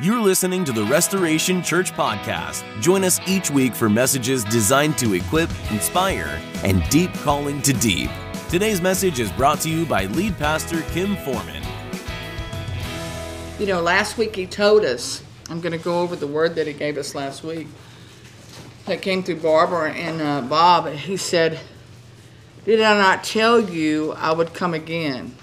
You're listening to the Restoration Church Podcast. Join us each week for messages designed to equip, inspire, and deep calling to deep. Today's message is brought to you by lead pastor Kim Forman. You know, last week he told us, I'm going to go over the word that he gave us last week that came through Barbara and uh, Bob. He said, Did I not tell you I would come again?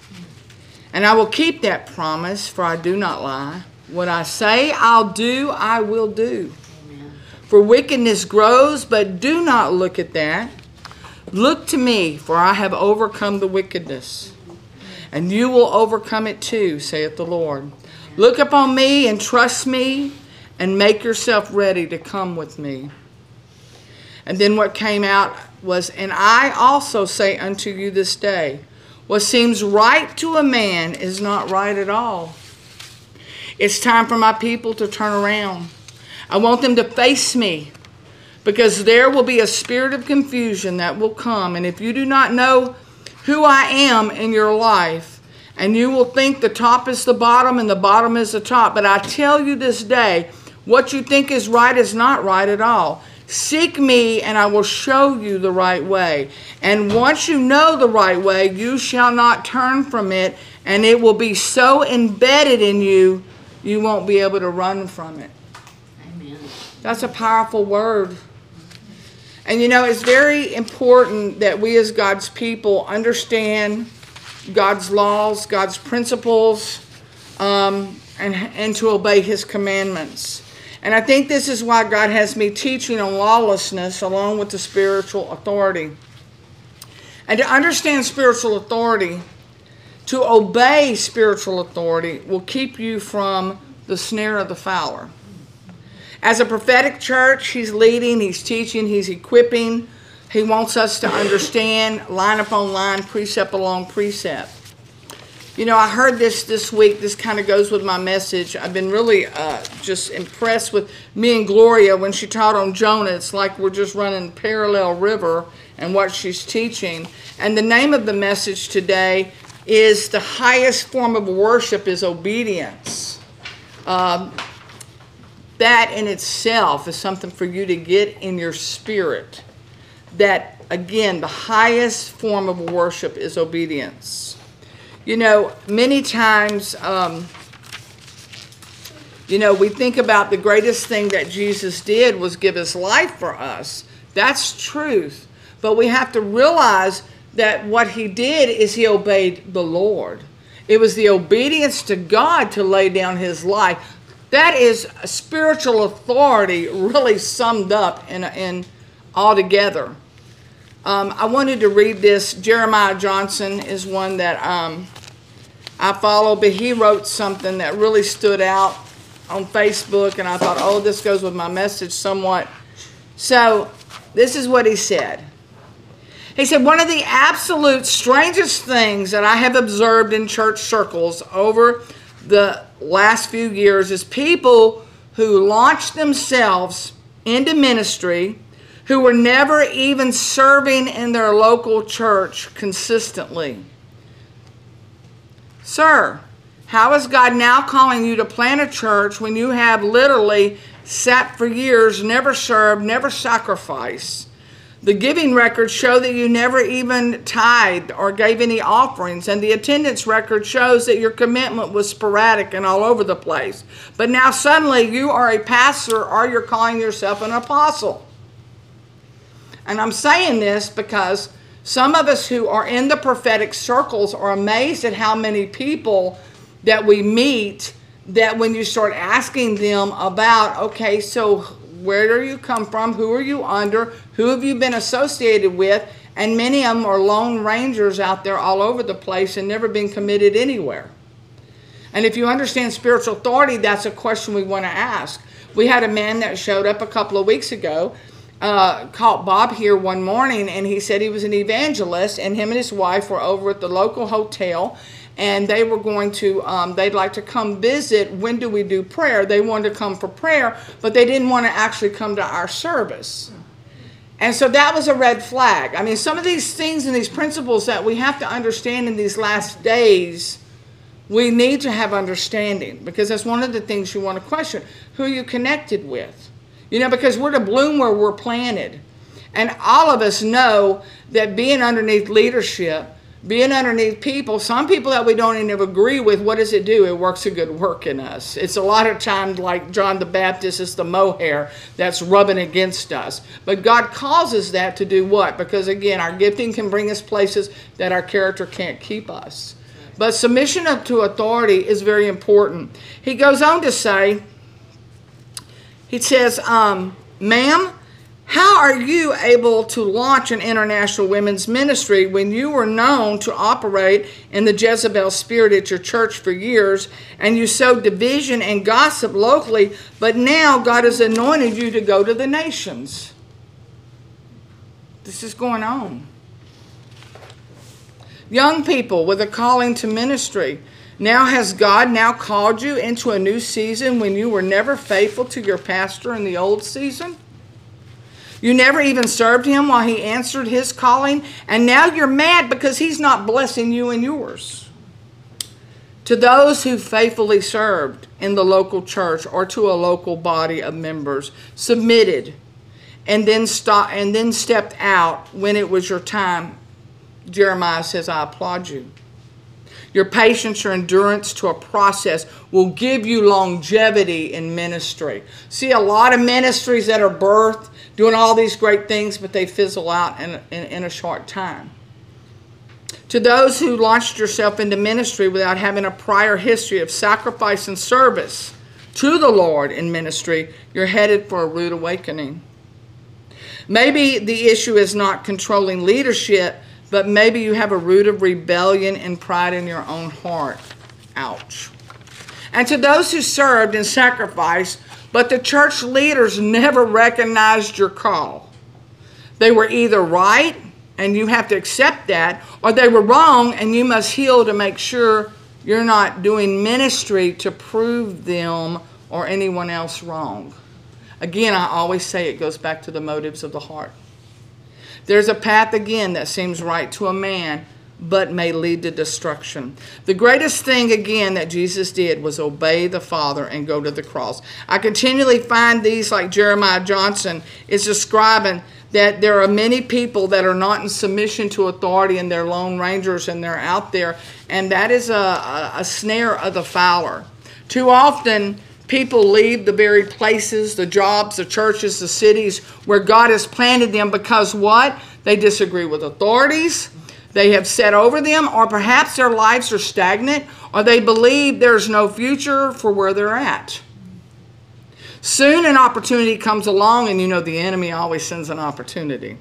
And I will keep that promise, for I do not lie. What I say I'll do, I will do. Amen. For wickedness grows, but do not look at that. Look to me, for I have overcome the wickedness. And you will overcome it too, saith the Lord. Look upon me and trust me, and make yourself ready to come with me. And then what came out was, And I also say unto you this day, what seems right to a man is not right at all it's time for my people to turn around. I want them to face me because there will be a spirit of confusion that will come. And if you do not know who I am in your life, and you will think the top is the bottom and the bottom is the top, but I tell you this day, what you think is right is not right at all. Seek me, and I will show you the right way. And once you know the right way, you shall not turn from it, and it will be so embedded in you you won't be able to run from it. Amen. That's a powerful word. And you know, it's very important that we as God's people understand God's laws, God's principles, um, and, and to obey His commandments. And I think this is why God has me teaching on lawlessness along with the spiritual authority. And to understand spiritual authority, to obey spiritual authority will keep you from the snare of the fowler. As a prophetic church, he's leading, he's teaching, he's equipping. He wants us to understand line upon line, precept along precept. You know, I heard this this week. This kind of goes with my message. I've been really uh, just impressed with me and Gloria when she taught on Jonah. It's like we're just running parallel river and what she's teaching. And the name of the message today is the highest form of worship is obedience. Um, that in itself is something for you to get in your spirit. That, again, the highest form of worship is obedience. You know, many times, um, you know, we think about the greatest thing that Jesus did was give his life for us. That's truth. But we have to realize that what he did is he obeyed the Lord. It was the obedience to God to lay down his life. That is spiritual authority really summed up in, in altogether. Um, I wanted to read this. Jeremiah Johnson is one that um, I follow, but he wrote something that really stood out on Facebook, and I thought, oh, this goes with my message somewhat. So, this is what he said. He said, One of the absolute strangest things that I have observed in church circles over the last few years is people who launch themselves into ministry who were never even serving in their local church consistently. Sir, how is God now calling you to plant a church when you have literally sat for years, never served, never sacrificed? The giving records show that you never even tithed or gave any offerings, and the attendance record shows that your commitment was sporadic and all over the place. But now suddenly you are a pastor or you're calling yourself an apostle. And I'm saying this because some of us who are in the prophetic circles are amazed at how many people that we meet that when you start asking them about, okay, so where do you come from? Who are you under? Who have you been associated with? And many of them are lone rangers out there all over the place and never been committed anywhere. And if you understand spiritual authority, that's a question we want to ask. We had a man that showed up a couple of weeks ago, uh, called Bob here one morning, and he said he was an evangelist, and him and his wife were over at the local hotel, and they were going to um, they'd like to come visit when do we do prayer they wanted to come for prayer but they didn't want to actually come to our service and so that was a red flag i mean some of these things and these principles that we have to understand in these last days we need to have understanding because that's one of the things you want to question. Who you connected with? You know, because we're to bloom where we're planted. And all of us know that being underneath leadership, being underneath people, some people that we don't even agree with, what does it do? It works a good work in us. It's a lot of times like John the Baptist, it's the mohair that's rubbing against us. But God causes that to do what? Because again, our gifting can bring us places that our character can't keep us. But submission to authority is very important. He goes on to say, he says, um, ma'am, how are you able to launch an international women's ministry when you were known to operate in the Jezebel spirit at your church for years and you sowed division and gossip locally, but now God has anointed you to go to the nations? This is going on. Young people with a calling to ministry. Now has God now called you into a new season when you were never faithful to your pastor in the old season? You never even served him while he answered his calling, and now you're mad because he's not blessing you and yours. To those who faithfully served in the local church or to a local body of members, submitted, and then stopped and then stepped out when it was your time Jeremiah says, I applaud you. Your patience, your endurance to a process will give you longevity in ministry. See, a lot of ministries that are birthed doing all these great things, but they fizzle out in, in, in a short time. To those who launched yourself into ministry without having a prior history of sacrifice and service to the Lord in ministry, you're headed for a rude awakening. Maybe the issue is not controlling leadership but maybe you have a root of rebellion and pride in your own heart. Ouch. And to those who served and sacrificed, but the church leaders never recognized your call. They were either right, and you have to accept that, or they were wrong, and you must heal to make sure you're not doing ministry to prove them or anyone else wrong. Again, I always say it goes back to the motives of the heart. There's a path again that seems right to a man, but may lead to destruction. The greatest thing, again, that Jesus did was obey the Father and go to the cross. I continually find these, like Jeremiah Johnson is describing, that there are many people that are not in submission to authority and they're lone rangers and they're out there, and that is a, a, a snare of the fowler. Too often, People leave the very places, the jobs, the churches, the cities where God has planted them because what? They disagree with authorities. They have set over them, or perhaps their lives are stagnant, or they believe there's no future for where they're at. Soon an opportunity comes along, and you know the enemy always sends an opportunity.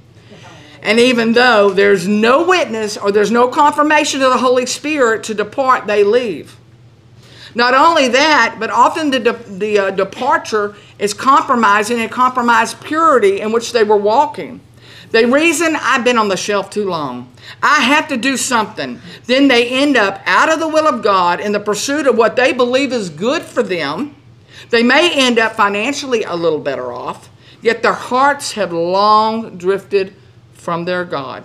And even though there's no witness or there's no confirmation of the Holy Spirit to depart, they leave. Not only that, but often the, de- the uh, departure is compromising and compromised purity in which they were walking. The reason I've been on the shelf too long, I have to do something. Then they end up out of the will of God in the pursuit of what they believe is good for them. They may end up financially a little better off, yet their hearts have long drifted from their God.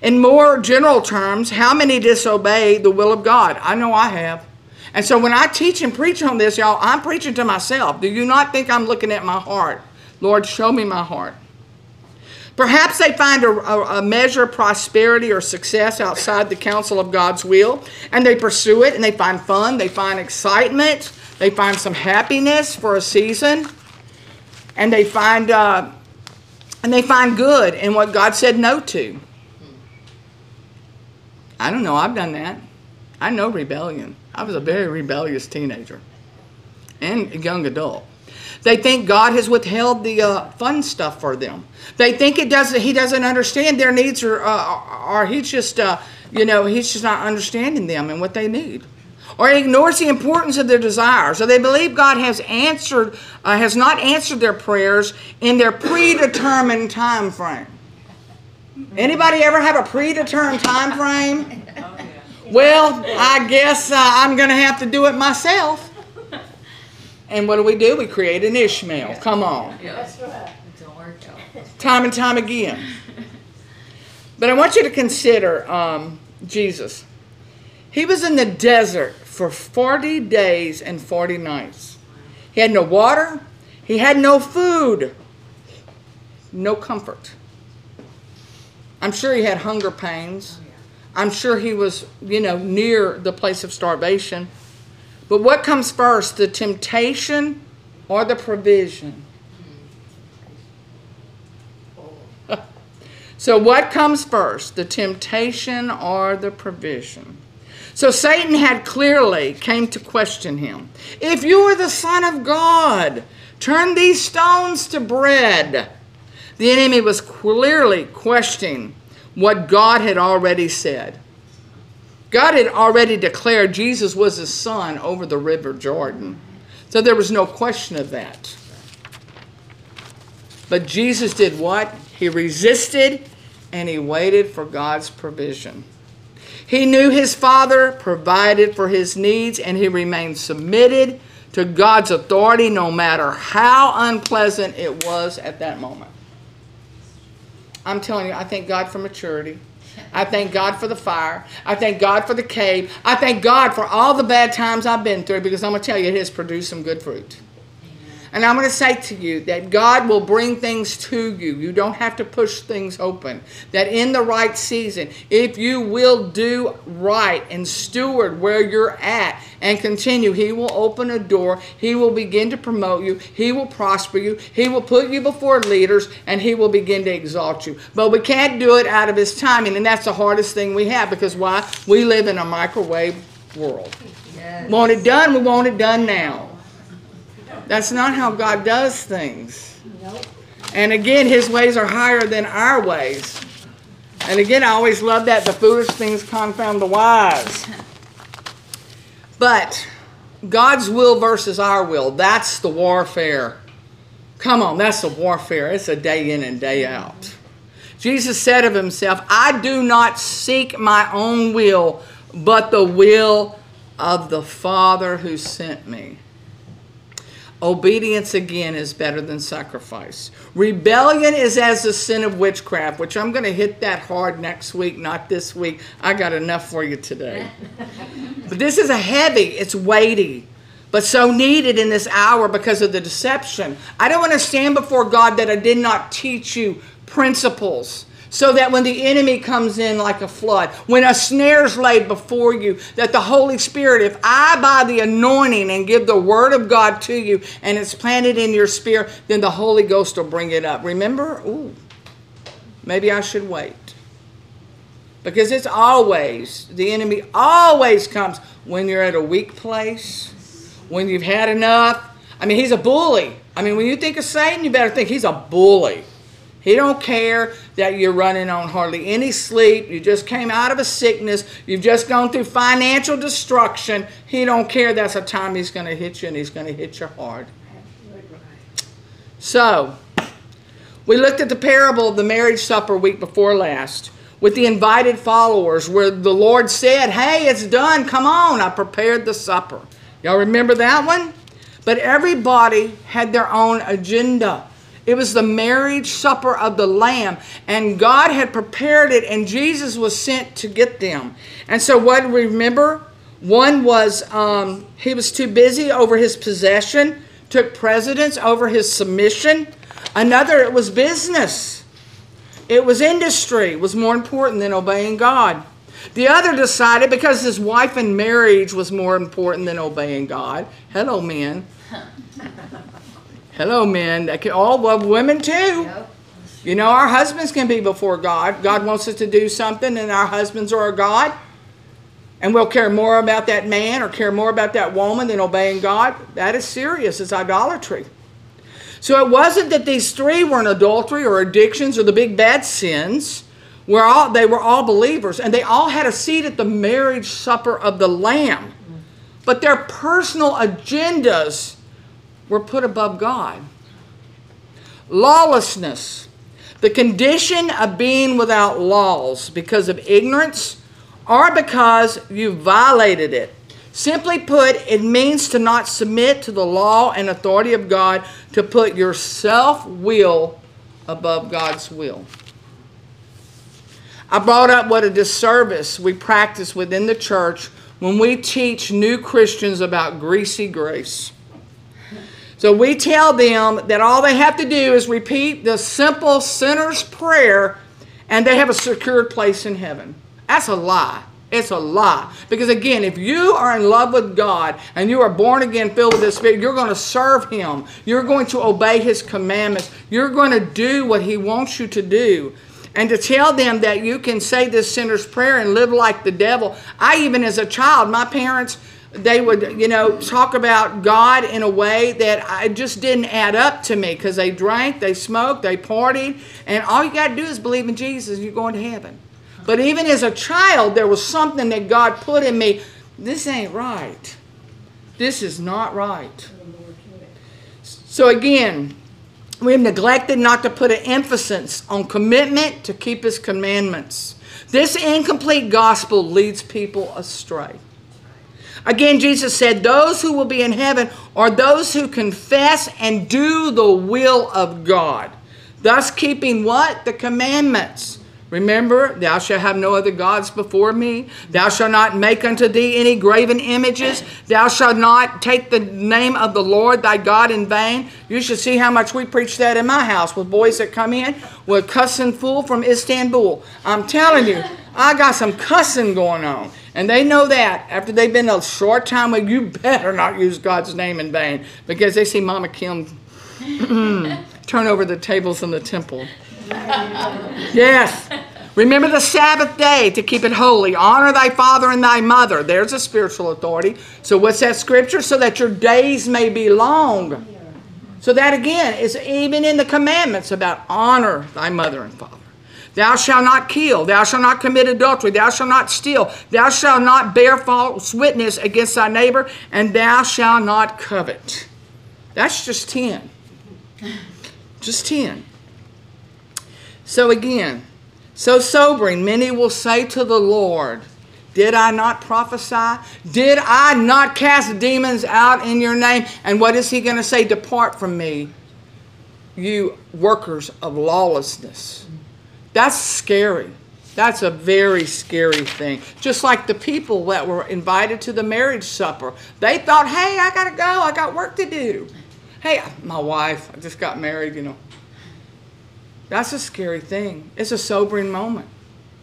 In more general terms, how many disobey the will of God? I know I have. And so when I teach and preach on this, y'all, I'm preaching to myself. Do you not think I'm looking at my heart? Lord, show me my heart. Perhaps they find a, a, measure of prosperity or success outside the counsel of God's will, and they pursue it, and they find fun, they find excitement, they find some happiness for a season, and they find uh, and they find good in what God said no to. I don't know. I've done that. I know rebellion. I was a very rebellious teenager and young adult. They think God has withheld the uh, fun stuff for them. They think it doesn't. He doesn't understand their needs, or uh, or he's just, uh, you know, he's just not understanding them and what they need, or he ignores the importance of their desires. So they believe God has answered, uh, has not answered their prayers in their predetermined time frame. Anybody ever have a predetermined time frame? Well, I guess uh, I'm going to have to do it myself. And what do we do? We create an Ishmael. Come on. Time and time again. But I want you to consider um, Jesus. He was in the desert for 40 days and 40 nights. He had no water, he had no food, no comfort. I'm sure he had hunger pains. I'm sure he was, you know, near the place of starvation. But what comes first, the temptation or the provision? so, what comes first, the temptation or the provision? So Satan had clearly came to question him. If you are the son of God, turn these stones to bread. The enemy was clearly questioning what God had already said. God had already declared Jesus was his son over the river Jordan. So there was no question of that. But Jesus did what? He resisted and he waited for God's provision. He knew his Father provided for his needs and he remained submitted to God's authority no matter how unpleasant it was at that moment. I'm telling you, I thank God for maturity. I thank God for the fire. I thank God for the cave. I thank God for all the bad times I've been through because I'm going to tell you, it has produced some good fruit. And I'm going to say to you that God will bring things to you. You don't have to push things open. That in the right season, if you will do right and steward where you're at and continue, He will open a door. He will begin to promote you. He will prosper you. He will put you before leaders and He will begin to exalt you. But we can't do it out of His timing. And that's the hardest thing we have because why? We live in a microwave world. Yes. Want it done? We want it done now. That's not how God does things. Nope. And again, his ways are higher than our ways. And again, I always love that the foolish things confound the wise. But God's will versus our will, that's the warfare. Come on, that's the warfare. It's a day in and day out. Jesus said of himself, I do not seek my own will, but the will of the Father who sent me. Obedience again is better than sacrifice. Rebellion is as the sin of witchcraft, which I'm going to hit that hard next week, not this week. I got enough for you today. but this is a heavy, it's weighty, but so needed in this hour because of the deception. I don't want to stand before God that I did not teach you principles so that when the enemy comes in like a flood, when a snare's laid before you, that the Holy Spirit, if I by the anointing and give the word of God to you and it's planted in your spirit, then the Holy Ghost will bring it up. Remember? Ooh, maybe I should wait. Because it's always, the enemy always comes when you're at a weak place, when you've had enough. I mean, he's a bully. I mean, when you think of Satan, you better think he's a bully. He don't care that you're running on hardly any sleep. You just came out of a sickness. You've just gone through financial destruction. He don't care. That's a time he's going to hit you, and he's going to hit you hard. So, we looked at the parable of the marriage supper week before last with the invited followers where the Lord said, Hey, it's done. Come on. I prepared the supper. Y'all remember that one? But everybody had their own agenda. It was the marriage supper of the Lamb, and God had prepared it, and Jesus was sent to get them. And so, what remember? One was um, he was too busy over his possession, took precedence over his submission. Another, it was business. It was industry, was more important than obeying God. The other decided because his wife and marriage was more important than obeying God. Hello, men. Hello, men. All love women too. Yep. You know, our husbands can be before God. God wants us to do something, and our husbands are our God. And we'll care more about that man or care more about that woman than obeying God. That is serious. It's idolatry. So it wasn't that these three were in adultery or addictions or the big bad sins. We're all, they were all believers, and they all had a seat at the marriage supper of the Lamb. But their personal agendas were put above God. Lawlessness, the condition of being without laws because of ignorance or because you violated it. Simply put, it means to not submit to the law and authority of God, to put your self will above God's will. I brought up what a disservice we practice within the church when we teach new Christians about greasy grace. So we tell them that all they have to do is repeat the simple sinner's prayer and they have a secured place in heaven. That's a lie. It's a lie. Because again, if you are in love with God and you are born again, filled with the Spirit, you're going to serve Him. You're going to obey His commandments. You're going to do what He wants you to do. And to tell them that you can say this sinner's prayer and live like the devil. I, even as a child, my parents they would, you know, talk about God in a way that I just didn't add up to me because they drank, they smoked, they partied, and all you got to do is believe in Jesus, you're going to heaven. But even as a child, there was something that God put in me. This ain't right. This is not right. So again, we have neglected not to put an emphasis on commitment to keep His commandments. This incomplete gospel leads people astray. Again, Jesus said, Those who will be in heaven are those who confess and do the will of God, thus keeping what? The commandments. Remember, thou shalt have no other gods before me. Thou shalt not make unto thee any graven images. Thou shalt not take the name of the Lord thy God in vain. You should see how much we preach that in my house with boys that come in with cussing fool from Istanbul. I'm telling you, I got some cussing going on. And they know that after they've been a short time with you better not use God's name in vain because they see Mama Kim turn over the tables in the temple. yes. Remember the Sabbath day to keep it holy. Honor thy father and thy mother. There's a spiritual authority. So, what's that scripture? So that your days may be long. So, that again is even in the commandments about honor thy mother and father. Thou shalt not kill. Thou shalt not commit adultery. Thou shalt not steal. Thou shalt not bear false witness against thy neighbor. And thou shalt not covet. That's just 10. Just 10. So again, so sobering, many will say to the Lord, Did I not prophesy? Did I not cast demons out in your name? And what is he going to say? Depart from me, you workers of lawlessness. That's scary. That's a very scary thing. Just like the people that were invited to the marriage supper, they thought, hey, I got to go. I got work to do. Hey, my wife, I just got married, you know. That's a scary thing. It's a sobering moment.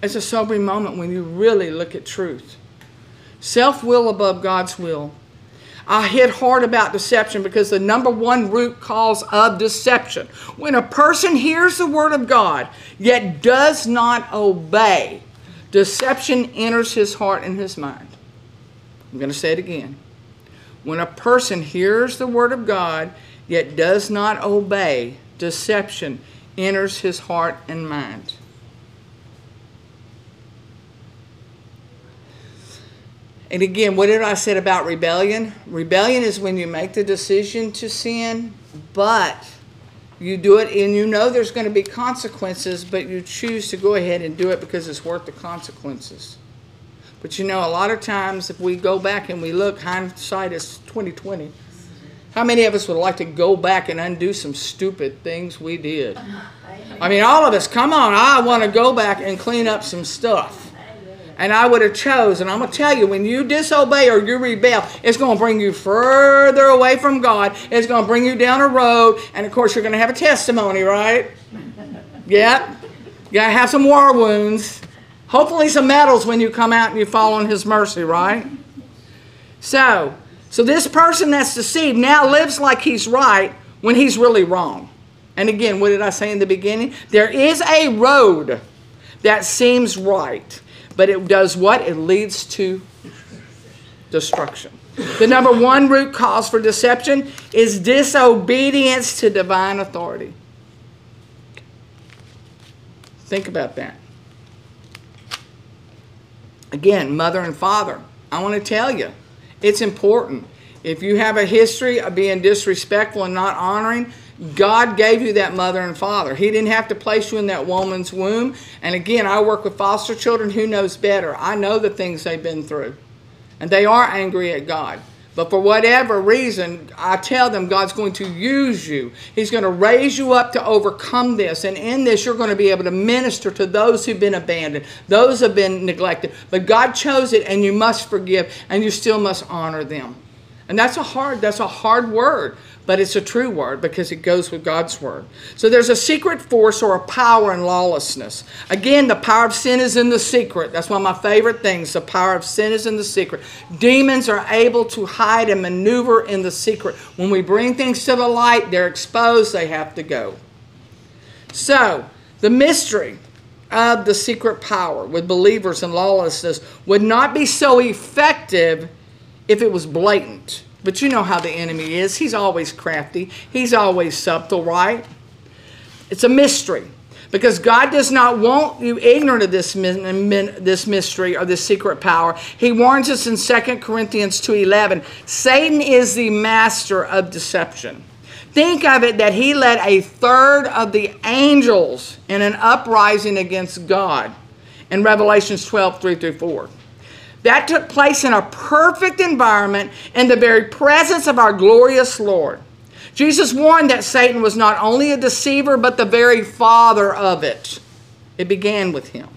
It's a sobering moment when you really look at truth. Self will above God's will. I hit hard about deception because the number one root cause of deception, when a person hears the word of God yet does not obey, deception enters his heart and his mind. I'm going to say it again. When a person hears the word of God yet does not obey, deception enters his heart and mind. And again, what did I say about rebellion? Rebellion is when you make the decision to sin, but you do it and you know there's going to be consequences, but you choose to go ahead and do it because it's worth the consequences. But you know, a lot of times if we go back and we look, hindsight is 2020. How many of us would like to go back and undo some stupid things we did? I mean, all of us, come on, I want to go back and clean up some stuff and I would have chosen. I'm going to tell you, when you disobey or you rebel, it's going to bring you further away from God. It's going to bring you down a road, and of course, you're going to have a testimony, right? Yep. You got to have some war wounds. Hopefully, some medals when you come out and you fall on His mercy, right? So, so this person that's deceived now lives like he's right when he's really wrong. And again, what did I say in the beginning? There is a road that seems right but it does what? It leads to destruction. The number one root cause for deception is disobedience to divine authority. Think about that. Again, mother and father. I want to tell you, it's important. If you have a history of being disrespectful and not honoring, God gave you that mother and father. He didn't have to place you in that woman's womb. And again, I work with foster children. Who knows better? I know the things they've been through. And they are angry at God. But for whatever reason, I tell them God's going to use you. He's going to raise you up to overcome this. And in this, you're going to be able to minister to those who've been abandoned, those who've been neglected. But God chose it, and you must forgive, and you still must honor them. And that's a hard, that's a hard word but it's a true word because it goes with God's word. So there's a secret force or a power in lawlessness. Again, the power of sin is in the secret. That's one of my favorite things. The power of sin is in the secret. Demons are able to hide and maneuver in the secret. When we bring things to the light, they're exposed, they have to go. So, the mystery of the secret power with believers in lawlessness would not be so effective if it was blatant. But you know how the enemy is. He's always crafty, he's always subtle, right? It's a mystery. Because God does not want you ignorant of this, this mystery or this secret power. He warns us in 2 Corinthians 2.11, Satan is the master of deception. Think of it that he led a third of the angels in an uprising against God in Revelations 12, 3 through 4. That took place in a perfect environment in the very presence of our glorious Lord. Jesus warned that Satan was not only a deceiver, but the very father of it. It began with him.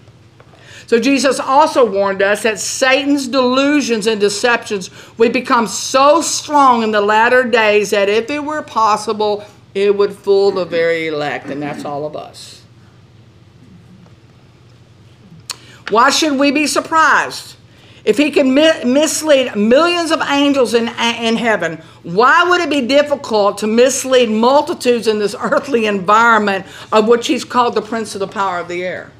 So Jesus also warned us that Satan's delusions and deceptions would become so strong in the latter days that if it were possible, it would fool the very elect, and that's all of us. Why should we be surprised? If he can mi- mislead millions of angels in, in heaven, why would it be difficult to mislead multitudes in this earthly environment of which he's called the prince of the power of the air?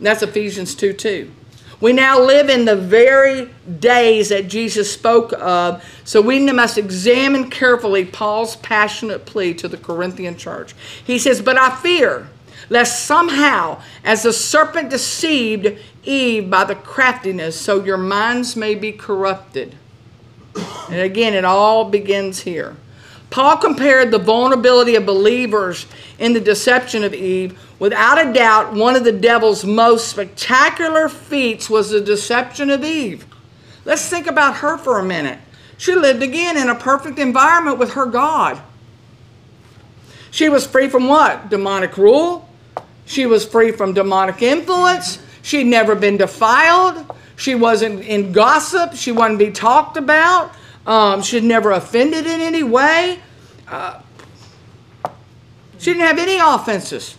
That's Ephesians 2 2. We now live in the very days that Jesus spoke of, so we must examine carefully Paul's passionate plea to the Corinthian church. He says, But I fear lest somehow, as the serpent deceived Eve by the craftiness, so your minds may be corrupted. And again, it all begins here. Paul compared the vulnerability of believers in the deception of Eve. Without a doubt, one of the devil's most spectacular feats was the deception of Eve. Let's think about her for a minute. She lived again in a perfect environment with her God. She was free from what? Demonic rule. She was free from demonic influence. She'd never been defiled. She wasn't in gossip. She wouldn't be talked about. Um, she'd never offended in any way. Uh, she didn't have any offenses.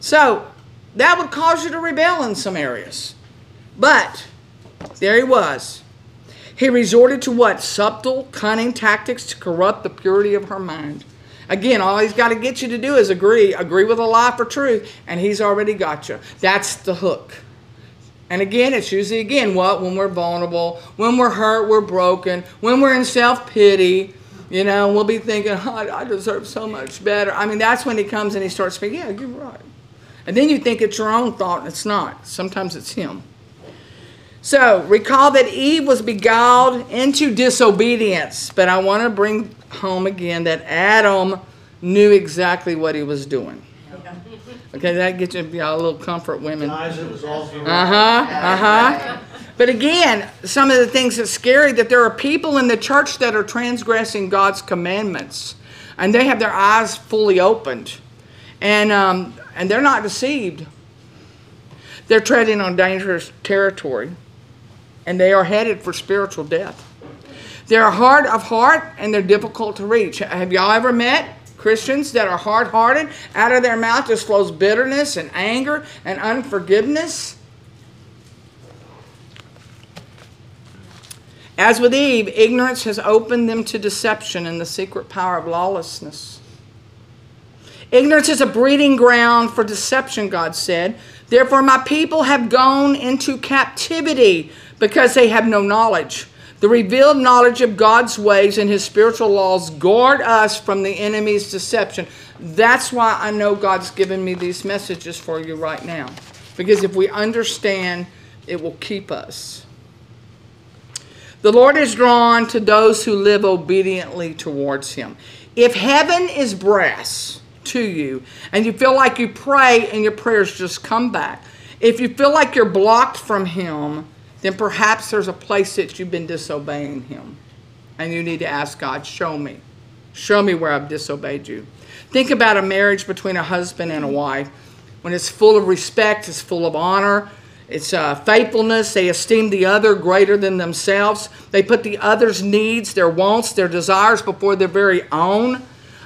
So that would cause you to rebel in some areas. But there he was. He resorted to what? Subtle, cunning tactics to corrupt the purity of her mind. Again, all he's got to get you to do is agree, agree with a lie for truth, and he's already got you. That's the hook. And again, it's usually again what when we're vulnerable, when we're hurt, we're broken, when we're in self pity. You know, we'll be thinking, oh, I deserve so much better. I mean, that's when he comes and he starts speaking. Yeah, you're right. And then you think it's your own thought, and it's not. Sometimes it's him. So recall that Eve was beguiled into disobedience. But I want to bring home again that Adam knew exactly what he was doing. Okay, that gets you a little comfort, women. Uh huh, uh huh. But again, some of the things that's scary that there are people in the church that are transgressing God's commandments, and they have their eyes fully opened, and um, and they're not deceived. They're treading on dangerous territory and they are headed for spiritual death. They're hard of heart and they're difficult to reach. Have y'all ever met Christians that are hard hearted? Out of their mouth just flows bitterness and anger and unforgiveness. As with Eve, ignorance has opened them to deception and the secret power of lawlessness. Ignorance is a breeding ground for deception, God said. Therefore, my people have gone into captivity because they have no knowledge. The revealed knowledge of God's ways and his spiritual laws guard us from the enemy's deception. That's why I know God's given me these messages for you right now. Because if we understand, it will keep us. The Lord is drawn to those who live obediently towards him. If heaven is brass to you and you feel like you pray and your prayers just come back, if you feel like you're blocked from him, then perhaps there's a place that you've been disobeying Him. And you need to ask God, show me. Show me where I've disobeyed you. Think about a marriage between a husband and a wife. When it's full of respect, it's full of honor, it's uh, faithfulness. They esteem the other greater than themselves. They put the other's needs, their wants, their desires before their very own.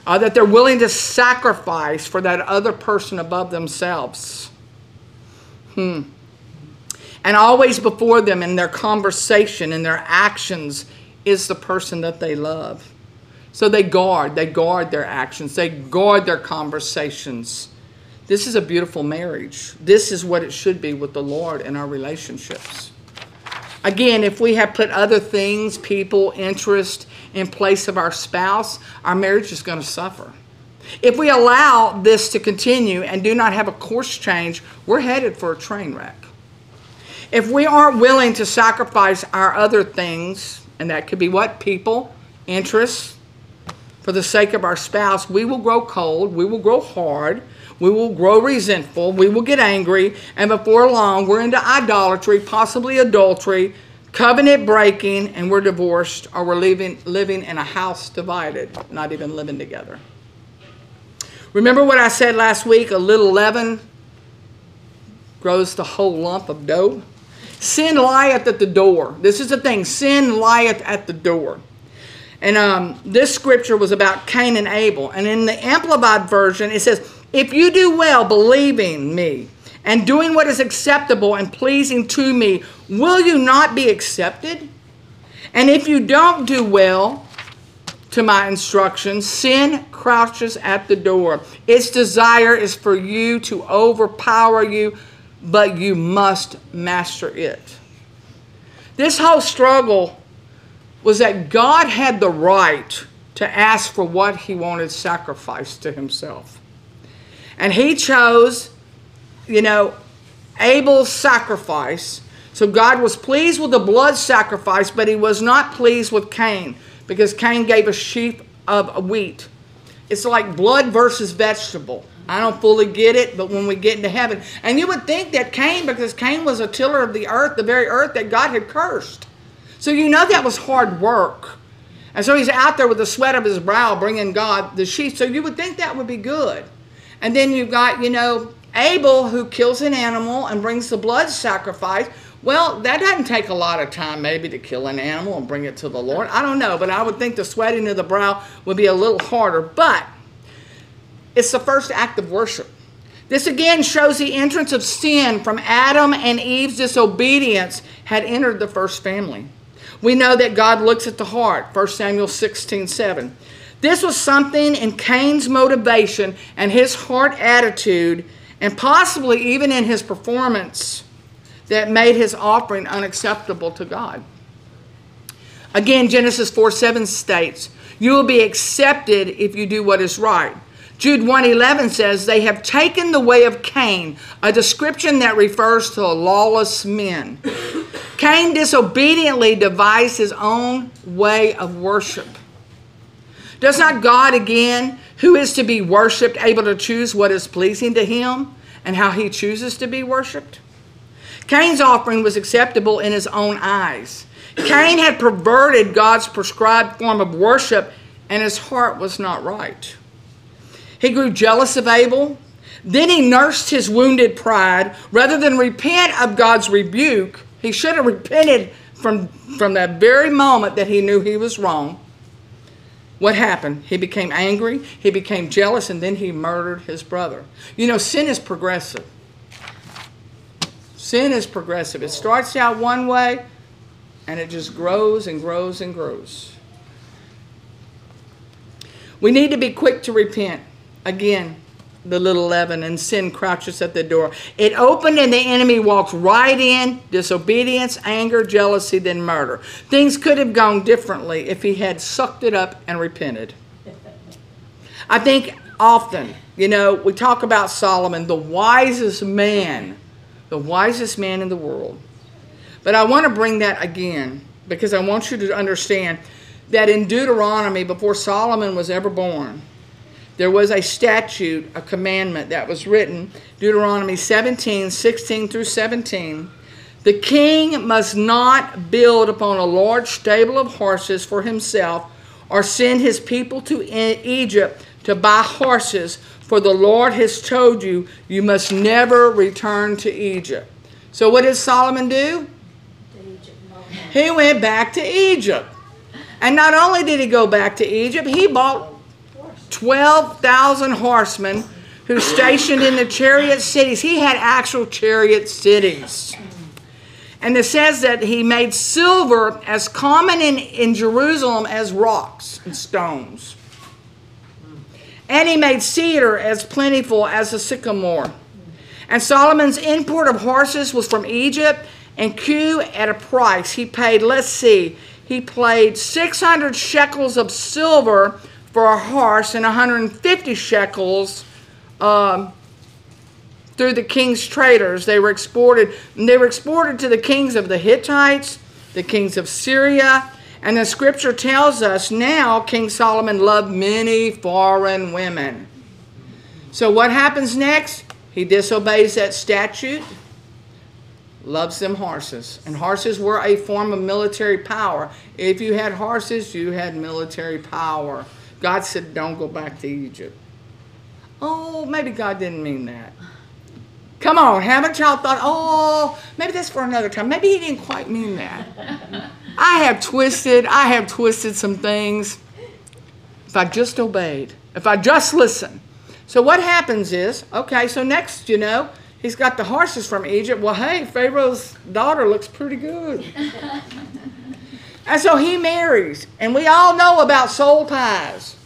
Uh, that they're willing to sacrifice for that other person above themselves. Hmm. And always before them in their conversation, in their actions, is the person that they love. So they guard, they guard their actions, they guard their conversations. This is a beautiful marriage. This is what it should be with the Lord in our relationships. Again, if we have put other things, people, interest in place of our spouse, our marriage is going to suffer. If we allow this to continue and do not have a course change, we're headed for a train wreck. If we aren't willing to sacrifice our other things, and that could be what? People, interests, for the sake of our spouse, we will grow cold, we will grow hard, we will grow resentful, we will get angry, and before long, we're into idolatry, possibly adultery, covenant breaking, and we're divorced, or we're living, living in a house divided, not even living together. Remember what I said last week? A little leaven grows the whole lump of dough. Sin lieth at the door. This is the thing sin lieth at the door. And um, this scripture was about Cain and Abel. And in the Amplified Version, it says, If you do well believing me and doing what is acceptable and pleasing to me, will you not be accepted? And if you don't do well to my instructions, sin crouches at the door. Its desire is for you to overpower you, but you must master it. This whole struggle was that God had the right to ask for what he wanted sacrificed to himself. And he chose, you know, Abel's sacrifice. So God was pleased with the blood sacrifice, but he was not pleased with Cain because Cain gave a sheaf of wheat. It's like blood versus vegetable. I don't fully get it, but when we get into heaven, and you would think that Cain, because Cain was a tiller of the earth, the very earth that God had cursed. So you know that was hard work. And so he's out there with the sweat of his brow bringing God the sheep. So you would think that would be good. And then you've got, you know, Abel who kills an animal and brings the blood sacrifice. Well, that doesn't take a lot of time maybe to kill an animal and bring it to the Lord. I don't know, but I would think the sweating of the brow would be a little harder. But it's the first act of worship. This again shows the entrance of sin from Adam and Eve's disobedience had entered the first family. We know that God looks at the heart, 1 Samuel 16 7. This was something in Cain's motivation and his heart attitude, and possibly even in his performance, that made his offering unacceptable to God. Again, Genesis 4 7 states, You will be accepted if you do what is right. Jude 1:11 says they have taken the way of Cain, a description that refers to lawless men. Cain disobediently devised his own way of worship. Does not God again, who is to be worshiped, able to choose what is pleasing to him and how he chooses to be worshiped? Cain's offering was acceptable in his own eyes. Cain had perverted God's prescribed form of worship and his heart was not right. He grew jealous of Abel. Then he nursed his wounded pride. Rather than repent of God's rebuke, he should have repented from, from that very moment that he knew he was wrong. What happened? He became angry, he became jealous, and then he murdered his brother. You know, sin is progressive. Sin is progressive. It starts out one way and it just grows and grows and grows. We need to be quick to repent. Again, the little leaven, and sin crouches at the door. It opened, and the enemy walks right in disobedience, anger, jealousy, then murder. Things could have gone differently if he had sucked it up and repented. I think often, you know, we talk about Solomon, the wisest man, the wisest man in the world. But I want to bring that again because I want you to understand that in Deuteronomy, before Solomon was ever born, there was a statute, a commandment that was written, Deuteronomy 17, 16 through 17, The king must not build upon a large stable of horses for himself or send his people to Egypt to buy horses, for the Lord has told you, you must never return to Egypt. So, what did Solomon do? He went back to Egypt. And not only did he go back to Egypt, he bought 12,000 horsemen who stationed in the chariot cities. He had actual chariot cities. And it says that he made silver as common in, in Jerusalem as rocks and stones. And he made cedar as plentiful as the sycamore. And Solomon's import of horses was from Egypt and Kue at a price. He paid, let's see, he paid 600 shekels of silver for a horse and 150 shekels um, through the king's traders. They were exported. They were exported to the kings of the Hittites, the kings of Syria, and the scripture tells us now King Solomon loved many foreign women. So what happens next? He disobeys that statute, loves them horses. And horses were a form of military power. If you had horses, you had military power. God said, don't go back to Egypt. Oh, maybe God didn't mean that. Come on, haven't y'all thought, oh, maybe that's for another time. Maybe he didn't quite mean that. I have twisted, I have twisted some things. If I just obeyed, if I just listened. So what happens is, okay, so next, you know, he's got the horses from Egypt. Well, hey, Pharaoh's daughter looks pretty good. And so he marries. And we all know about soul ties.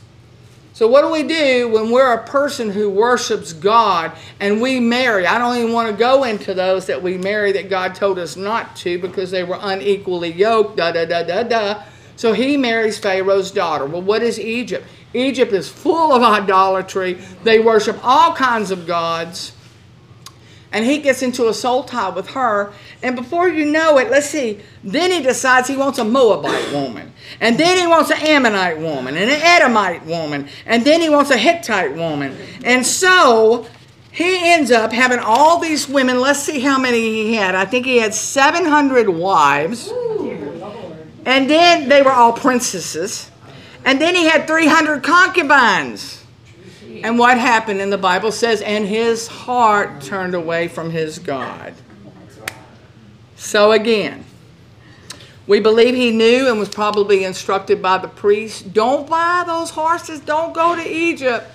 So, what do we do when we're a person who worships God and we marry? I don't even want to go into those that we marry that God told us not to because they were unequally yoked, da da da da da. So, he marries Pharaoh's daughter. Well, what is Egypt? Egypt is full of idolatry, they worship all kinds of gods. And he gets into a soul tie with her. And before you know it, let's see, then he decides he wants a Moabite woman. And then he wants an Ammonite woman and an Edomite woman. And then he wants a Hittite woman. And so he ends up having all these women. Let's see how many he had. I think he had 700 wives. And then they were all princesses. And then he had 300 concubines. And what happened in the Bible says, and his heart turned away from his God. So again, we believe he knew and was probably instructed by the priest don't buy those horses, don't go to Egypt.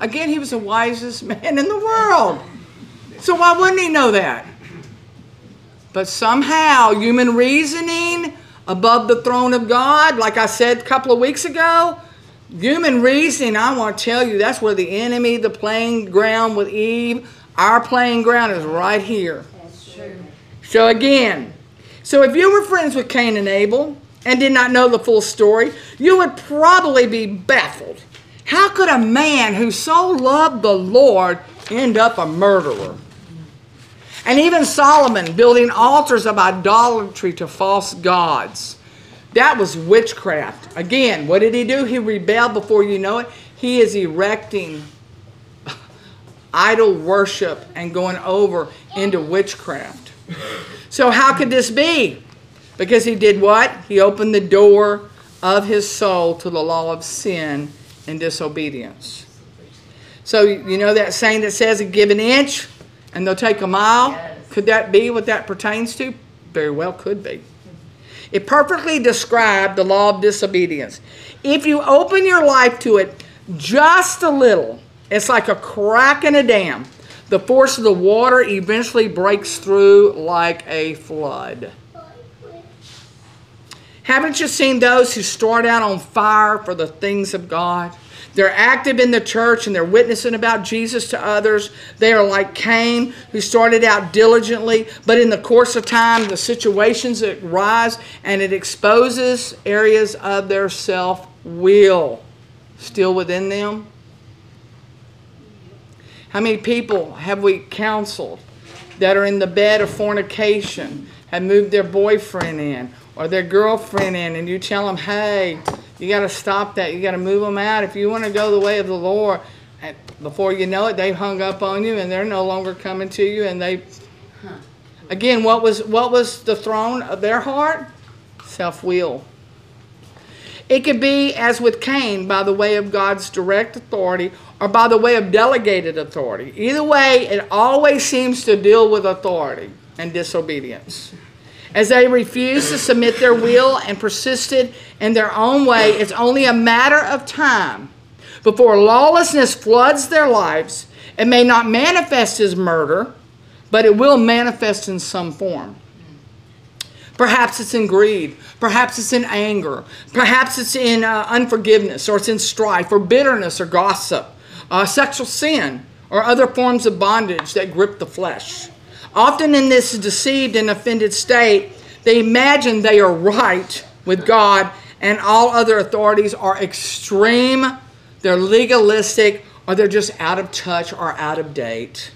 Again, he was the wisest man in the world. So why wouldn't he know that? But somehow, human reasoning above the throne of God, like I said a couple of weeks ago, human reasoning, I want to tell you, that's where the enemy, the playing ground with Eve, our playing ground is right here. That's true. So again, so if you were friends with Cain and Abel and did not know the full story, you would probably be baffled. How could a man who so loved the Lord end up a murderer? And even Solomon building altars of idolatry to false gods. That was witchcraft. Again, what did he do? He rebelled before you know it. He is erecting idol worship and going over into witchcraft. So, how could this be? Because he did what? He opened the door of his soul to the law of sin and disobedience. So, you know that saying that says, give an inch and they'll take a mile? Yes. Could that be what that pertains to? Very well could be. It perfectly described the law of disobedience. If you open your life to it just a little, it's like a crack in a dam. The force of the water eventually breaks through like a flood. Haven't you seen those who start out on fire for the things of God? They're active in the church and they're witnessing about Jesus to others. They are like Cain, who started out diligently, but in the course of time, the situations that rise and it exposes areas of their self will still within them. How many people have we counseled that are in the bed of fornication, have moved their boyfriend in or their girlfriend in, and you tell them, hey, you got to stop that. You got to move them out. If you want to go the way of the Lord, before you know it, they've hung up on you and they're no longer coming to you and they. Again, what was what was the throne of their heart? Self-will. It could be, as with Cain, by the way of God's direct authority or by the way of delegated authority. Either way, it always seems to deal with authority and disobedience. As they refused to submit their will and persisted in their own way, it's only a matter of time before lawlessness floods their lives. It may not manifest as murder, but it will manifest in some form. Perhaps it's in greed. Perhaps it's in anger. Perhaps it's in uh, unforgiveness, or it's in strife, or bitterness, or gossip, uh, sexual sin, or other forms of bondage that grip the flesh. Often in this deceived and offended state, they imagine they are right with God and all other authorities are extreme, they're legalistic, or they're just out of touch or out of date.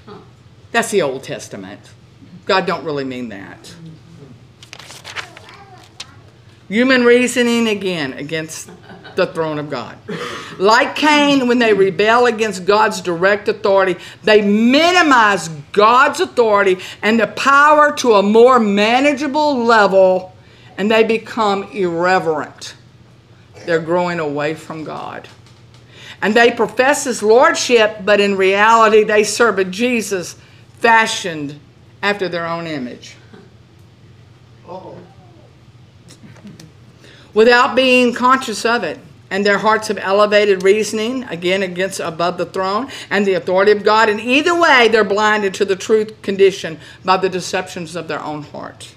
That's the Old Testament. God don't really mean that. Human reasoning again against the throne of God. Like Cain, when they rebel against God's direct authority, they minimize God's authority and the power to a more manageable level, and they become irreverent. They're growing away from God. And they profess his lordship, but in reality, they serve a Jesus fashioned after their own image. Oh without being conscious of it. And their hearts have elevated reasoning, again, against above the throne and the authority of God. And either way, they're blinded to the truth condition by the deceptions of their own heart.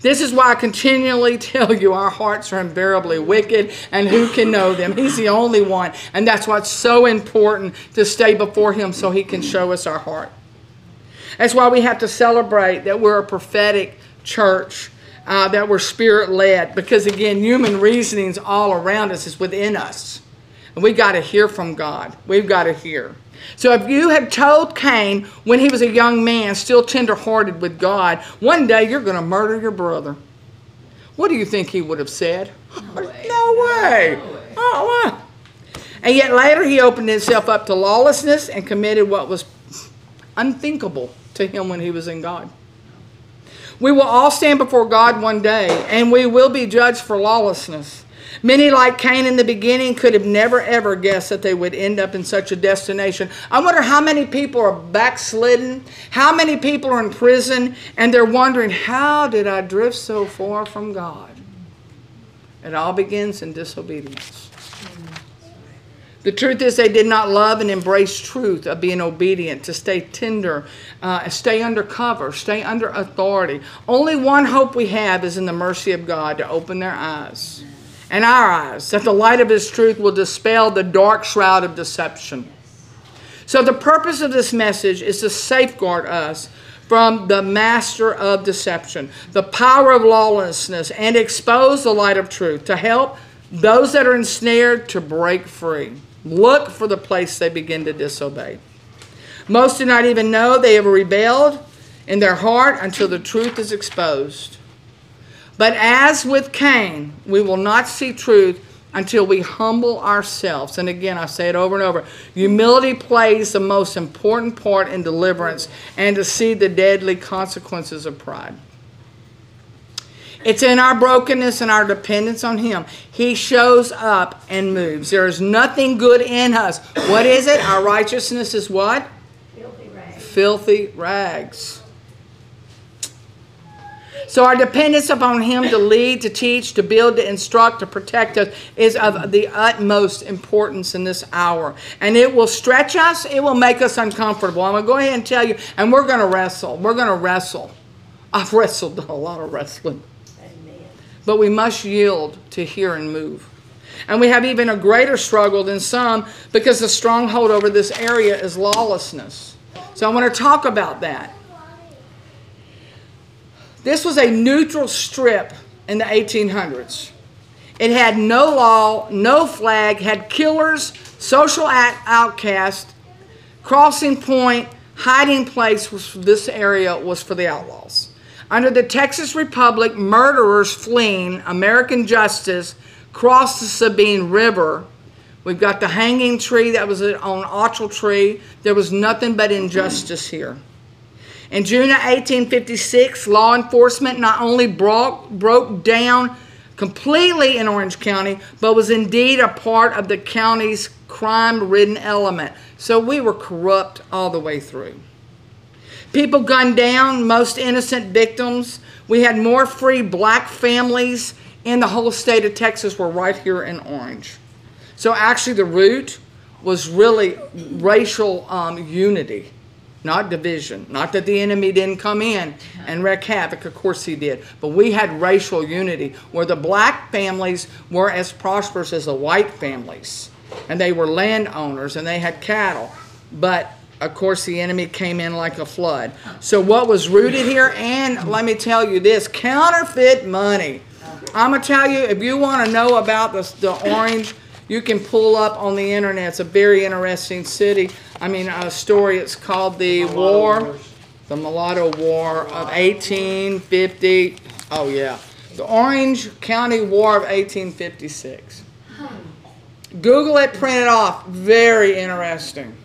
This is why I continually tell you our hearts are invariably wicked, and who can know them? He's the only one. And that's why it's so important to stay before Him so He can show us our heart. That's why we have to celebrate that we're a prophetic church uh, that we're spirit led because, again, human reasonings all around us is within us. And we got to hear from God. We've got to hear. So if you had told Cain when he was a young man, still tenderhearted with God, one day you're going to murder your brother, what do you think he would have said? No way. No way. No way. Oh, And yet later he opened himself up to lawlessness and committed what was unthinkable to him when he was in God. We will all stand before God one day, and we will be judged for lawlessness. Many, like Cain in the beginning, could have never ever guessed that they would end up in such a destination. I wonder how many people are backslidden, how many people are in prison, and they're wondering, how did I drift so far from God? It all begins in disobedience. The truth is, they did not love and embrace truth of being obedient, to stay tender, uh, stay under cover, stay under authority. Only one hope we have is in the mercy of God to open their eyes and our eyes, that the light of His truth will dispel the dark shroud of deception. So, the purpose of this message is to safeguard us from the master of deception, the power of lawlessness, and expose the light of truth to help those that are ensnared to break free. Look for the place they begin to disobey. Most do not even know they have rebelled in their heart until the truth is exposed. But as with Cain, we will not see truth until we humble ourselves. And again, I say it over and over humility plays the most important part in deliverance and to see the deadly consequences of pride. It's in our brokenness and our dependence on Him. He shows up and moves. There is nothing good in us. What is it? Our righteousness is what? Filthy rags. Filthy rags. So our dependence upon Him to lead, to teach, to build, to instruct, to protect us is of the utmost importance in this hour. And it will stretch us, it will make us uncomfortable. I'm going to go ahead and tell you, and we're going to wrestle. We're going to wrestle. I've wrestled a lot of wrestling but we must yield to hear and move. And we have even a greater struggle than some because the stronghold over this area is lawlessness. So I want to talk about that. This was a neutral strip in the 1800s. It had no law, no flag, had killers, social outcasts, crossing point, hiding place was this area was for the outlaws. Under the Texas Republic, murderers fleeing American justice crossed the Sabine River. We've got the hanging tree that was on Otchel Tree. There was nothing but injustice here. In June of 1856, law enforcement not only broke, broke down completely in Orange County, but was indeed a part of the county's crime ridden element. So we were corrupt all the way through. People gunned down, most innocent victims. We had more free black families in the whole state of Texas were right here in Orange. So actually, the root was really racial um, unity not division. Not that the enemy didn't come in and wreak havoc, of course he did. But we had racial unity where the black families were as prosperous as the white families. And they were landowners and they had cattle. But of course, the enemy came in like a flood. So, what was rooted here, and let me tell you this counterfeit money. I'm going to tell you, if you want to know about the, the orange, you can pull up on the internet. It's a very interesting city. I mean, a story. It's called the War, the Mulatto War of 1850. Oh yeah, the Orange County War of 1856. Hmm. Google it, print it off. Very interesting.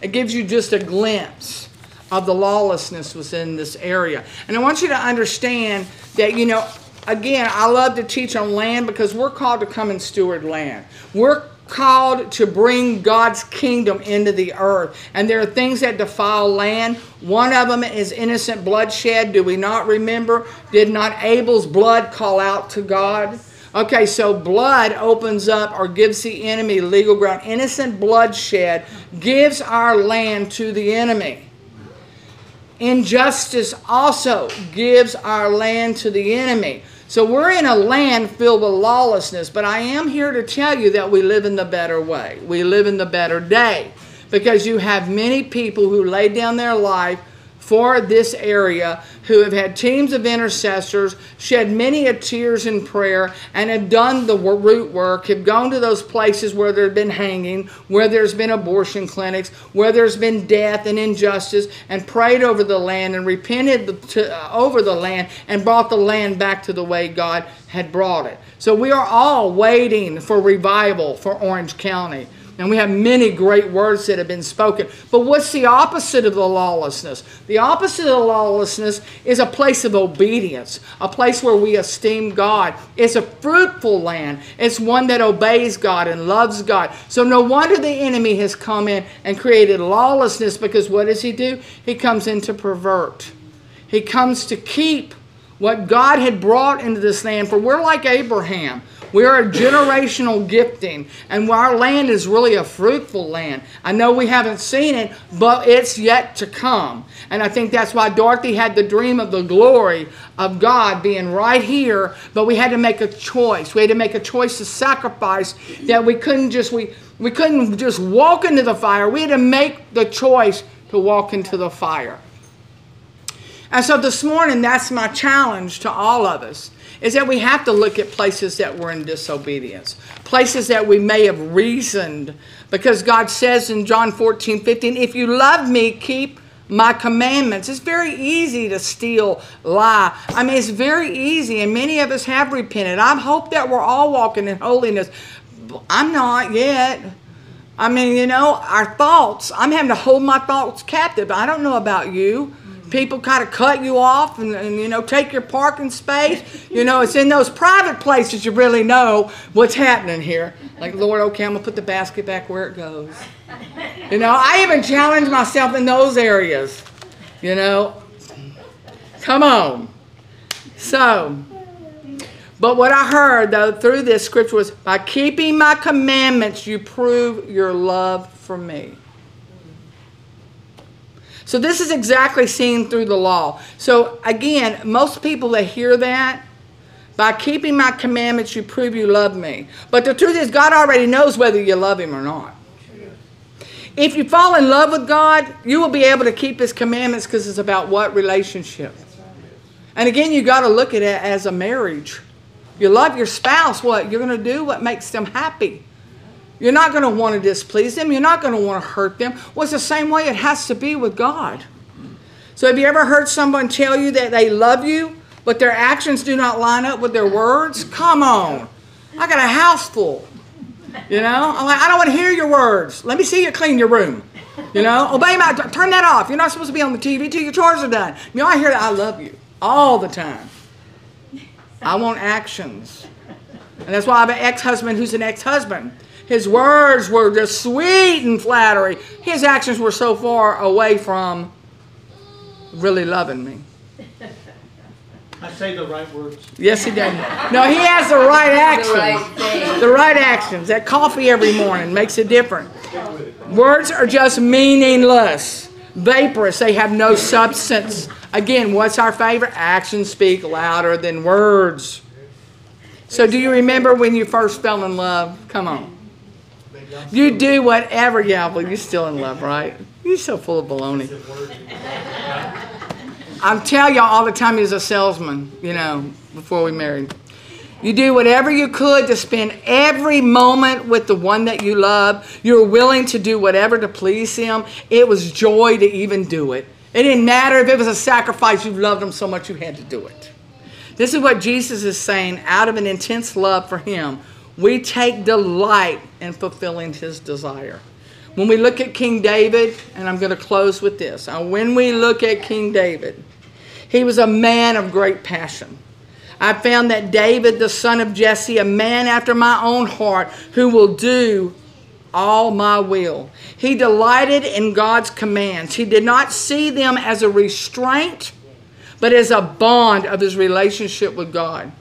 It gives you just a glimpse of the lawlessness within this area. And I want you to understand that, you know, again, I love to teach on land because we're called to come and steward land. We're called to bring God's kingdom into the earth. And there are things that defile land. One of them is innocent bloodshed. Do we not remember? Did not Abel's blood call out to God? Okay, so blood opens up or gives the enemy legal ground. Innocent bloodshed gives our land to the enemy. Injustice also gives our land to the enemy. So we're in a land filled with lawlessness, but I am here to tell you that we live in the better way. We live in the better day because you have many people who laid down their life for this area who have had teams of intercessors, shed many a tears in prayer, and have done the root work, have gone to those places where there have been hanging, where there's been abortion clinics, where there's been death and injustice, and prayed over the land and repented to, uh, over the land and brought the land back to the way God had brought it. So we are all waiting for revival for Orange County. And we have many great words that have been spoken. But what's the opposite of the lawlessness? The opposite of the lawlessness is a place of obedience, a place where we esteem God. It's a fruitful land, it's one that obeys God and loves God. So no wonder the enemy has come in and created lawlessness because what does he do? He comes in to pervert, he comes to keep what God had brought into this land. For we're like Abraham. We are a generational gifting, and our land is really a fruitful land. I know we haven't seen it, but it's yet to come. And I think that's why Dorothy had the dream of the glory of God being right here, but we had to make a choice. We had to make a choice to sacrifice that we couldn't just we we couldn't just walk into the fire. We had to make the choice to walk into the fire. And so this morning, that's my challenge to all of us is that we have to look at places that we're in disobedience, places that we may have reasoned, because God says in John 14, 15, if you love me, keep my commandments. It's very easy to steal, lie. I mean, it's very easy, and many of us have repented. I hope that we're all walking in holiness. I'm not yet. I mean, you know, our thoughts, I'm having to hold my thoughts captive. I don't know about you people kind of cut you off and, and, you know take your parking space. You know it's in those private places you really know what's happening here. Like lord okay i'm gonna put the basket back where it goes. You know i even challenge myself in those areas you know? Come on. So but what i heard though through this scripture was by keeping my commandments you prove your love for me so this is exactly seen through the law. So again, most people that hear that, by keeping my commandments, you prove you love me. But the truth is, God already knows whether you love him or not. If you fall in love with God, you will be able to keep his commandments because it's about what relationship. And again, you got to look at it as a marriage. You love your spouse, what? You're going to do what makes them happy. You're not going to want to displease them. You're not going to want to hurt them. Well, it's the same way it has to be with God. So, have you ever heard someone tell you that they love you, but their actions do not line up with their words? Come on. I got a house full. You know, I'm like, I don't want to hear your words. Let me see you clean your room. You know, obey my, turn that off. You're not supposed to be on the TV till your chores are done. You know, I hear that. I love you all the time. I want actions. And that's why I have an ex husband who's an ex husband. His words were just sweet and flattery. His actions were so far away from really loving me. I say the right words. Yes, he did. No, he has the right actions. The right actions. That coffee every morning makes a difference. Words are just meaningless, vaporous. They have no substance. Again, what's our favorite? Actions speak louder than words. So, do you remember when you first fell in love? Come on. You do whatever, yeah, but you're still in love, right? You're so full of baloney. I'm telling y'all all the time he was a salesman, you know, before we married. You do whatever you could to spend every moment with the one that you love. You're willing to do whatever to please him. It was joy to even do it. It didn't matter if it was a sacrifice, you loved him so much you had to do it. This is what Jesus is saying out of an intense love for him. We take delight in fulfilling his desire. When we look at King David, and I'm going to close with this. Uh, when we look at King David, he was a man of great passion. I found that David, the son of Jesse, a man after my own heart, who will do all my will. He delighted in God's commands. He did not see them as a restraint, but as a bond of his relationship with God.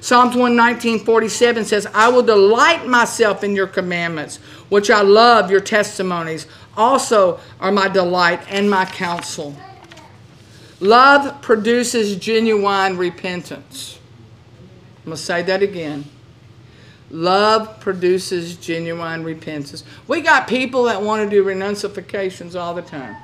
Psalms 119, 47 says, I will delight myself in your commandments, which I love, your testimonies also are my delight and my counsel. Love produces genuine repentance. I'm going to say that again. Love produces genuine repentance. We got people that want to do renunciations all the time.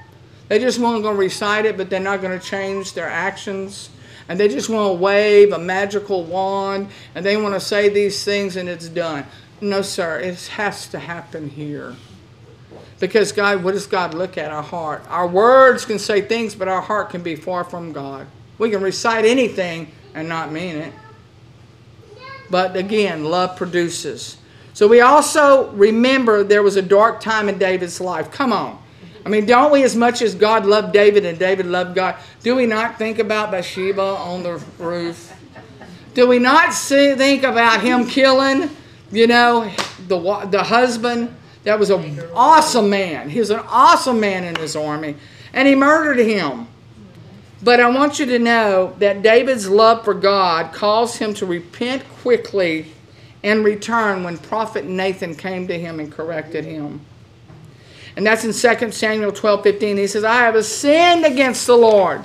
They just want to go recite it, but they're not going to change their actions. And they just want to wave a magical wand and they want to say these things and it's done. No, sir, it has to happen here. Because God, what does God look at? Our heart. Our words can say things, but our heart can be far from God. We can recite anything and not mean it. But again, love produces. So we also remember there was a dark time in David's life. Come on. I mean, don't we, as much as God loved David and David loved God, do we not think about Bathsheba on the roof? Do we not see, think about him killing, you know, the, the husband? That was an awesome man. He was an awesome man in his army. And he murdered him. But I want you to know that David's love for God caused him to repent quickly and return when prophet Nathan came to him and corrected him. And that's in 2 Samuel 12 15. He says, I have sinned against the Lord.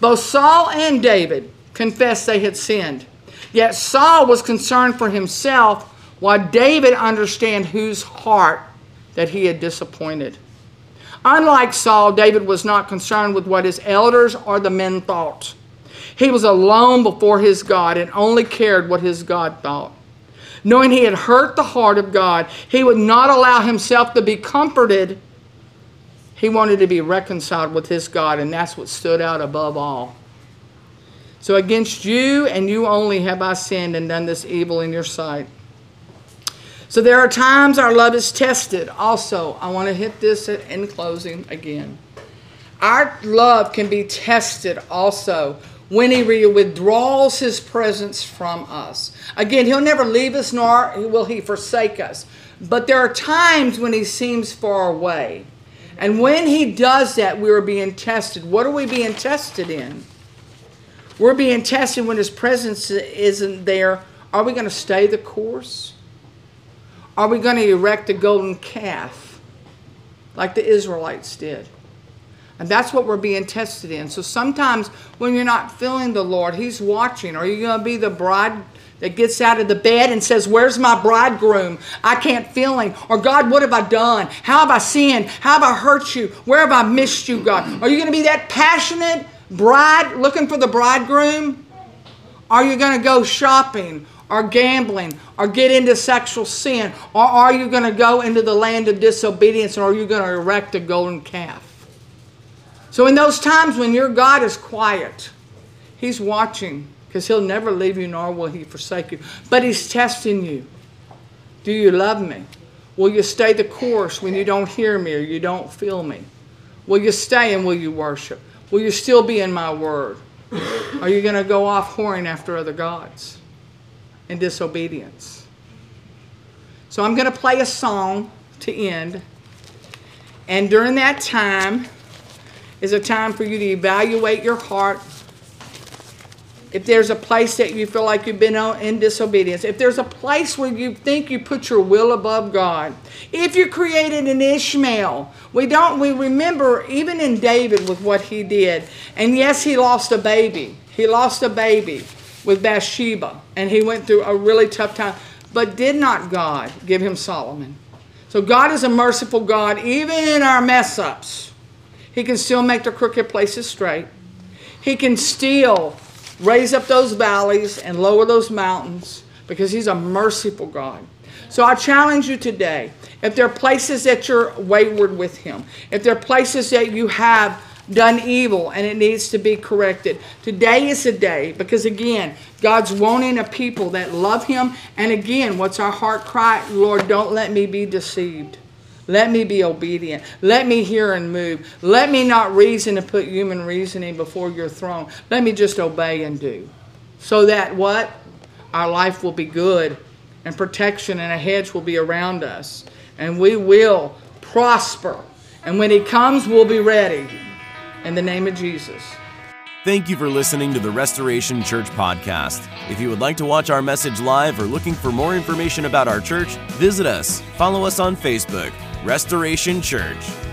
Both Saul and David confessed they had sinned. Yet Saul was concerned for himself, while David understood whose heart that he had disappointed. Unlike Saul, David was not concerned with what his elders or the men thought. He was alone before his God and only cared what his God thought. Knowing he had hurt the heart of God, he would not allow himself to be comforted. He wanted to be reconciled with his God, and that's what stood out above all. So against you and you only have I sinned and done this evil in your sight. So there are times our love is tested. Also, I want to hit this in closing again. Our love can be tested also when he withdraws his presence from us. Again, he'll never leave us nor will he forsake us. But there are times when he seems far away. And when he does that, we are being tested. What are we being tested in? We're being tested when his presence isn't there. Are we going to stay the course? Are we going to erect a golden calf like the Israelites did? And that's what we're being tested in. So sometimes when you're not feeling the Lord, He's watching. Are you going to be the bride that gets out of the bed and says, Where's my bridegroom? I can't feel him. Or God, what have I done? How have I sinned? How have I hurt you? Where have I missed you, God? Are you going to be that passionate bride looking for the bridegroom? Are you going to go shopping? or gambling or get into sexual sin? Or are you going to go into the land of disobedience or are you going to erect a golden calf? So, in those times when your God is quiet, He's watching because He'll never leave you nor will He forsake you. But He's testing you. Do you love me? Will you stay the course when you don't hear me or you don't feel me? Will you stay and will you worship? Will you still be in my word? Are you going to go off whoring after other gods and disobedience? So I'm going to play a song to end. And during that time is a time for you to evaluate your heart. If there's a place that you feel like you've been in disobedience, if there's a place where you think you put your will above God, if you created an Ishmael, we don't we remember even in David with what he did. And yes, he lost a baby. He lost a baby with Bathsheba, and he went through a really tough time. But did not God give him Solomon? So God is a merciful God, even in our mess ups. He can still make the crooked places straight. He can still raise up those valleys and lower those mountains because He's a merciful God. So I challenge you today if there are places that you're wayward with Him, if there are places that you have done evil and it needs to be corrected. Today is the day because, again, God's wanting a people that love Him. And again, what's our heart cry? Lord, don't let me be deceived. Let me be obedient. Let me hear and move. Let me not reason and put human reasoning before your throne. Let me just obey and do. So that what? Our life will be good and protection and a hedge will be around us. And we will prosper. And when He comes, we'll be ready in the name of Jesus. Thank you for listening to the Restoration Church podcast. If you would like to watch our message live or looking for more information about our church, visit us. Follow us on Facebook, Restoration Church.